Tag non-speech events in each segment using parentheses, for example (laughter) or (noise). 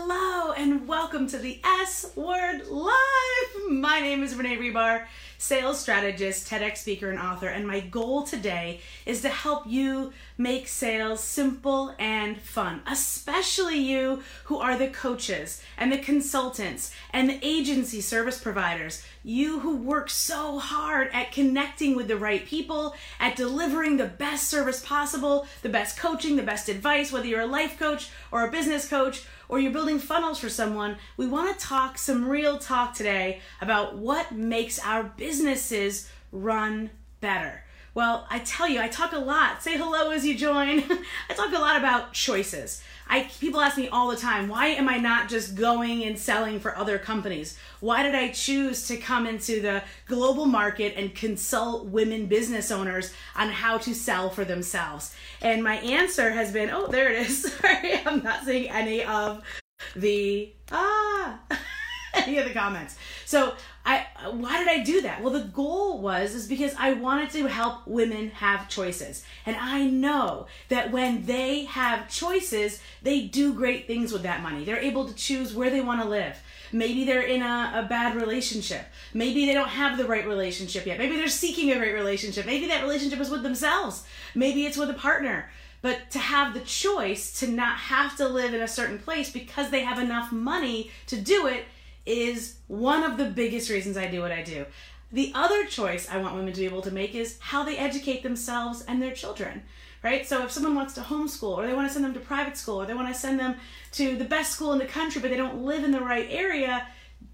Hello and welcome to the S Word Live. My name is Renee Rebar, sales strategist, TEDx speaker, and author, and my goal today is to help you make sales simple and fun, especially you who are the coaches and the consultants and the agency service providers. You who work so hard at connecting with the right people, at delivering the best service possible, the best coaching, the best advice, whether you're a life coach or a business coach or you're building funnels for someone, we want to talk some real talk today about what makes our businesses run better. Well, I tell you, I talk a lot. Say hello as you join. (laughs) I talk a lot about choices. I people ask me all the time, why am I not just going and selling for other companies? Why did I choose to come into the global market and consult women business owners on how to sell for themselves? And my answer has been, oh, there it is. (laughs) Sorry, I'm not seeing any of the ah any of the comments. So I why did I do that? Well, the goal was is because I wanted to help women have choices. And I know that when they have choices, they do great things with that money. They're able to choose where they want to live. Maybe they're in a, a bad relationship. Maybe they don't have the right relationship yet. Maybe they're seeking a great relationship. Maybe that relationship is with themselves. Maybe it's with a partner. But to have the choice to not have to live in a certain place because they have enough money to do it is one of the biggest reasons I do what I do. The other choice I want women to be able to make is how they educate themselves and their children, right? So if someone wants to homeschool or they want to send them to private school or they want to send them to the best school in the country but they don't live in the right area,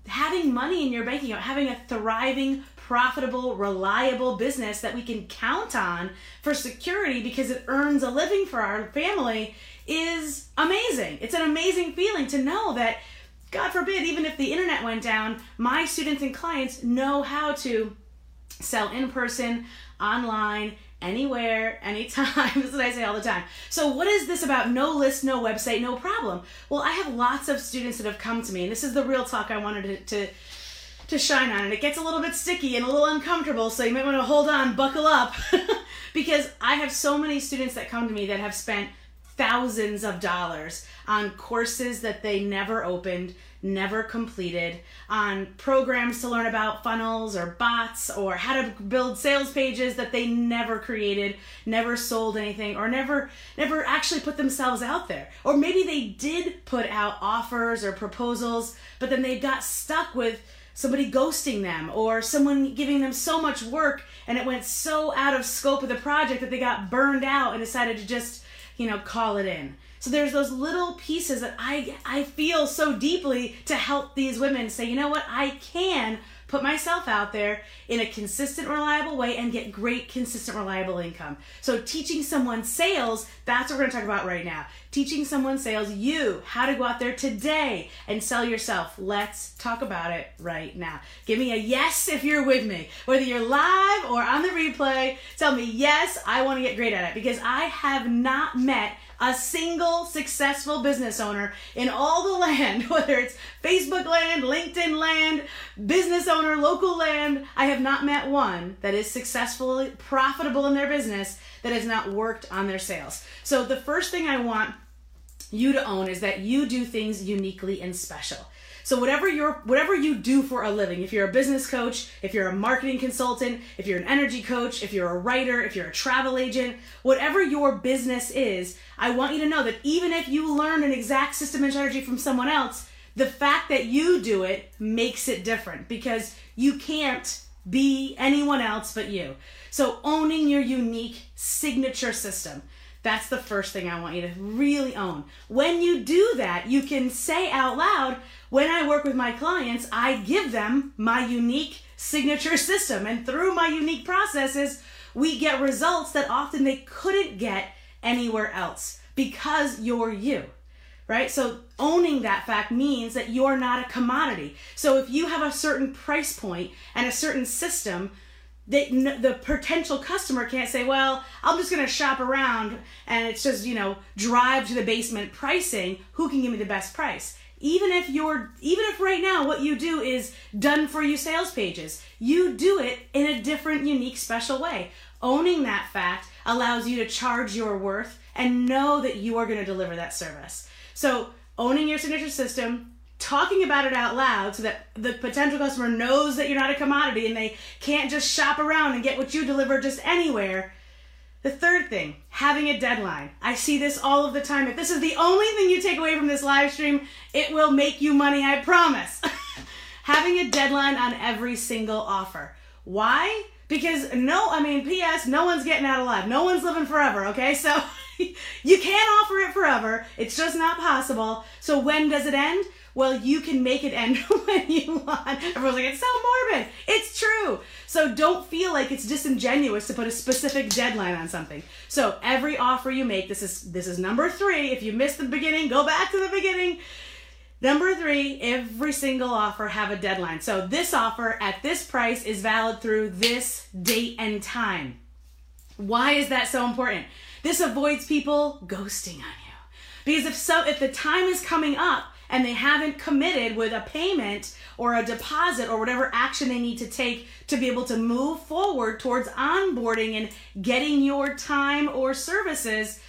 having money in your bank account, having a thriving, profitable, reliable business that we can count on for security because it earns a living for our family is amazing. It's an amazing feeling to know that God forbid, even if the internet went down, my students and clients know how to sell in person, online, anywhere, anytime. (laughs) this is what I say all the time. So, what is this about no list, no website, no problem? Well, I have lots of students that have come to me, and this is the real talk I wanted to, to to shine on and it gets a little bit sticky and a little uncomfortable so you might want to hold on buckle up (laughs) because i have so many students that come to me that have spent thousands of dollars on courses that they never opened, never completed, on programs to learn about funnels or bots or how to build sales pages that they never created, never sold anything or never never actually put themselves out there. Or maybe they did put out offers or proposals, but then they got stuck with somebody ghosting them or someone giving them so much work and it went so out of scope of the project that they got burned out and decided to just you know, call it in. So there's those little pieces that I I feel so deeply to help these women say, you know what, I can put myself out there in a consistent, reliable way and get great, consistent, reliable income. So, teaching someone sales, that's what we're gonna talk about right now. Teaching someone sales, you, how to go out there today and sell yourself. Let's talk about it right now. Give me a yes if you're with me. Whether you're live or on the replay, tell me, yes, I wanna get great at it because I have not met a single successful business owner in all the (laughs) land, whether it's Facebook land, LinkedIn land, business owner, local land, I have not met one that is successfully profitable in their business that has not worked on their sales. So the first thing I want you to own is that you do things uniquely and special. So whatever you're whatever you do for a living, if you're a business coach, if you're a marketing consultant, if you're an energy coach, if you're a writer, if you're a travel agent, whatever your business is, I want you to know that even if you learn an exact system and strategy from someone else, the fact that you do it makes it different because you can't be anyone else but you. So owning your unique signature system. That's the first thing I want you to really own. When you do that, you can say out loud, when I work with my clients, I give them my unique signature (laughs) system. And through my unique processes, we get results that often they couldn't get anywhere else because you're you. Right? So owning that fact means that you're not a commodity. So if you have a certain price point and a certain system, they, the potential customer can't say, well, I'm just going to shop around and it's just, you know, drive to the basement pricing. Who can give me the best price? Even if you're, even if right now what you do is done for you sales pages, you do it in a different, unique, special way. Owning that fact allows you to charge your worth and know that you are going to deliver that service. So owning your signature system, talking about it out loud so that the potential customer knows that you're not a commodity and they can't just shop around and get what you deliver just anywhere. The third thing, having a deadline. I see this all of the time. If this is the only thing you take away from this live stream, it will make you money, I promise. (laughs) having a deadline on every single offer. Why? Because no, I mean, P.S., no one's getting out alive. No one's living forever, okay? So (laughs) you can't offer it forever. It's just not possible. So when does it end? Well, you can make it end (laughs) when you want. Everyone's like, it's so morbid. It's true. So don't feel like it's disingenuous to put a specific deadline on something. So every offer you make, this is this is number three. If you missed the beginning, go back to the beginning. Number three, every single offer have a deadline. So this offer at this price is valid through this date and time. Why is that so important? This avoids people ghosting on you. Because if so if the time is coming up and they haven't committed with a payment or a deposit or whatever action they need to take to be able to move forward towards onboarding and getting your time or services,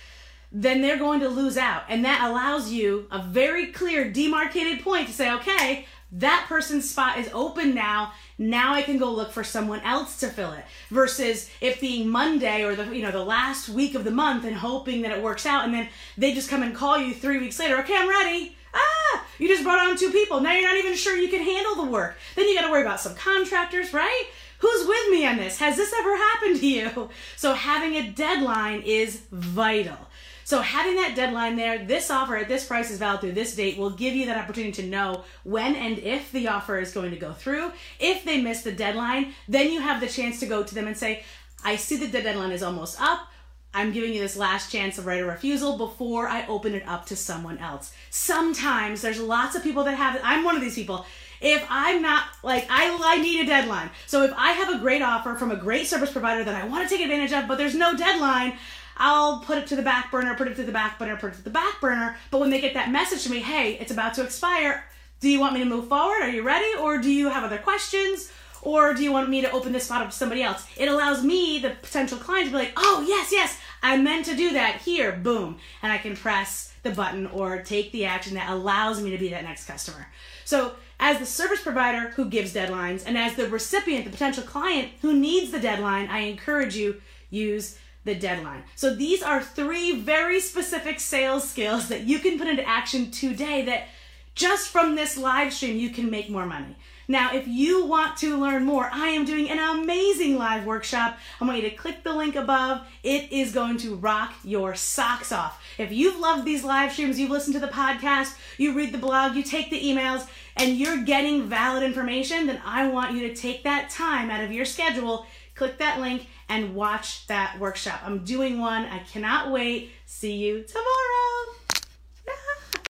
then they're going to lose out. And that allows you a very clear demarcated point to say, okay, that person's spot is open now. Now I can go look for someone else to fill it. Versus it being Monday or the you know the last week of the month and hoping that it works out and then they just come and call you 3 weeks later, "Okay, I'm ready." Ah, you just brought on two people. Now you're not even sure you can handle the work. Then you got to worry about some contractors, right? Who's with me on this? Has this ever happened to you? So having a deadline is vital. So having that deadline there, this offer at this price is valid through this date will give you that opportunity to know when and if the offer is going to go through. If they miss the deadline, then you have the chance to go to them and say, I see that the deadline is almost up. I'm giving you this last chance of right of refusal before I open it up to someone else. Sometimes there's lots of people that have it. I'm one of these people. If I'm not like I, I need a deadline. So if I have a great offer from a great service provider that I want to take advantage of, but there's no deadline, I'll put it to the back burner, put it to the back burner, put it to the back burner. But when they get that message to me, hey, it's about to expire, do you want me to move forward? Are you ready? Or do you have other questions? Or do you want me to open this spot up to somebody else? It allows me, the potential client, to be like, oh, yes, yes, I meant to do that. Here, boom. And I can press the button or take the action that allows me to be that next customer. So, as the service provider who gives deadlines, and as the recipient, the potential client who needs the deadline, I encourage you use the deadline. So these are three very specific sales skills that you can put into action today that just from this live stream you can make more money. Now, if you want to learn more, I am doing an amazing live workshop. I want you to click the link above. It is going to rock your socks off. If you've loved these live streams, you've listened to the podcast, you read the blog, you take the emails, and you're getting valid information, then I want you to take that time out of your schedule, click that link, and watch that workshop. I'm doing one. I cannot wait. See you tomorrow.